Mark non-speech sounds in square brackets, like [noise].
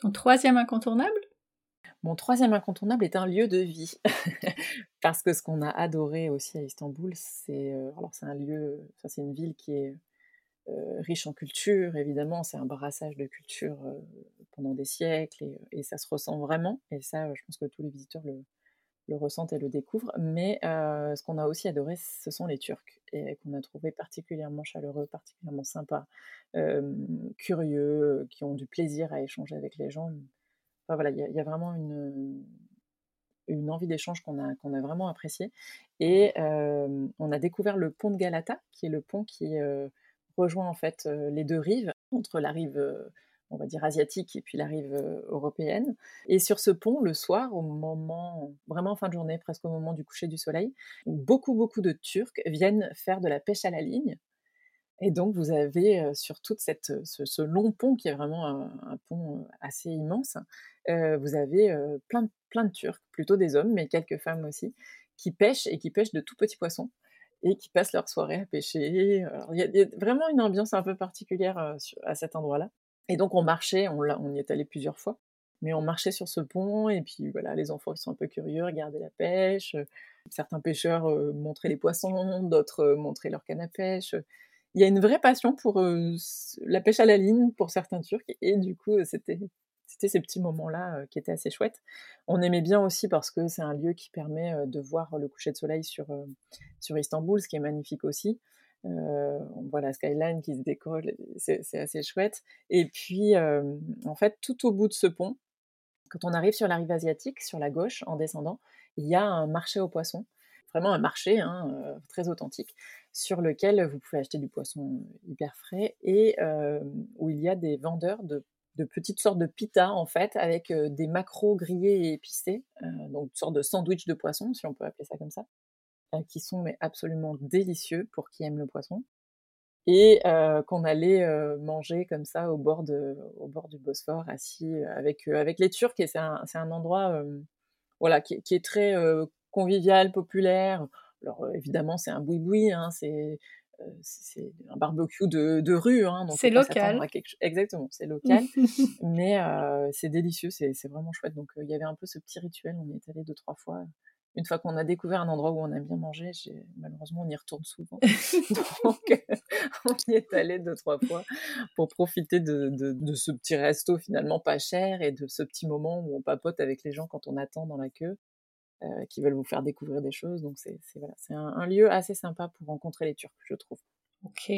Ton troisième incontournable? Mon troisième incontournable est un lieu de vie. [laughs] Parce que ce qu'on a adoré aussi à Istanbul, c'est euh, un lieu, c'est une ville qui est euh, riche en culture, évidemment, c'est un brassage de culture euh, pendant des siècles et, ça se ressent vraiment. Et ça, je pense que tous les visiteurs le, le ressentent et le découvrent. Mais ce qu'on a aussi adoré, ce sont les Turcs et qu'on a trouvé particulièrement chaleureux, particulièrement sympas, curieux, qui ont du plaisir à échanger avec les gens. Enfin voilà, il y, a vraiment une, envie d'échange qu'on a, qu'on a vraiment apprécié. Et on a découvert le pont de Galata, qui est le pont qui rejoint en fait les deux rives, entre la rive on va dire asiatique et puis la rive européenne. Et sur ce pont, le soir, au moment, vraiment en fin de journée, presque au moment du coucher du soleil, beaucoup, beaucoup de Turcs viennent faire de la pêche à la ligne. Et donc, vous avez sur tout cette, ce, long pont, qui est vraiment un, pont assez immense, vous avez plein, plein de Turcs, plutôt des hommes, mais quelques femmes aussi, qui pêchent et qui pêchent de tout petits poissons et qui passent leur soirée à pêcher. Il y, a vraiment une ambiance un peu particulière à cet endroit-là. Et donc on marchait, on, y est allé plusieurs fois, mais on marchait sur ce pont et puis voilà, les enfants ils sont un peu curieux, regardaient la pêche. Certains pêcheurs montraient les poissons, d'autres montraient leur canne à pêche. Il y a une vraie passion pour la pêche à la ligne pour certains Turcs et du coup c'était c'était ces petits moments-là qui étaient assez chouettes. On aimait bien aussi parce que c'est un lieu qui permet de voir le coucher de soleil sur, sur Istanbul, ce qui est magnifique aussi. Euh, on voit la skyline qui se décolle, c'est assez chouette. Et puis, en fait, tout au bout de ce pont, quand on arrive sur la rive asiatique, sur la gauche, en descendant, il y a un marché aux poissons, vraiment un marché hein, très authentique, sur lequel vous pouvez acheter du poisson hyper frais et où il y a des vendeurs de, petites sortes de pita en fait, avec des macros grillés et épicés, donc une sorte de sandwich de poisson, si on peut appeler ça comme ça. Euh, qui sont mais absolument délicieux pour qui aime le poisson et euh, qu'on allait euh, manger comme ça au bord, de, au bord du Bosphore, assis avec, avec les Turcs. Et c'est un, un, endroit voilà, qui, qui, est très convivial, populaire. Alors évidemment, c'est un boui-boui, hein, c'est un barbecue de, de rue. Hein, c'est local. Exactement, c'est local. [laughs] mais c'est délicieux, c'est vraiment chouette. Donc il y avait un peu ce petit rituel, on y est allé deux, trois fois une fois qu'on a découvert un endroit où on aime bien manger, malheureusement, on y retourne souvent. [laughs] Donc, [laughs] on y est allé deux, trois fois pour profiter de, ce petit resto finalement pas cher et de ce petit moment où on papote avec les gens quand on attend dans la queue, euh, qui veulent vous faire découvrir des choses. Donc, c'est voilà, un, un lieu assez sympa pour rencontrer les Turcs, je trouve. Ok.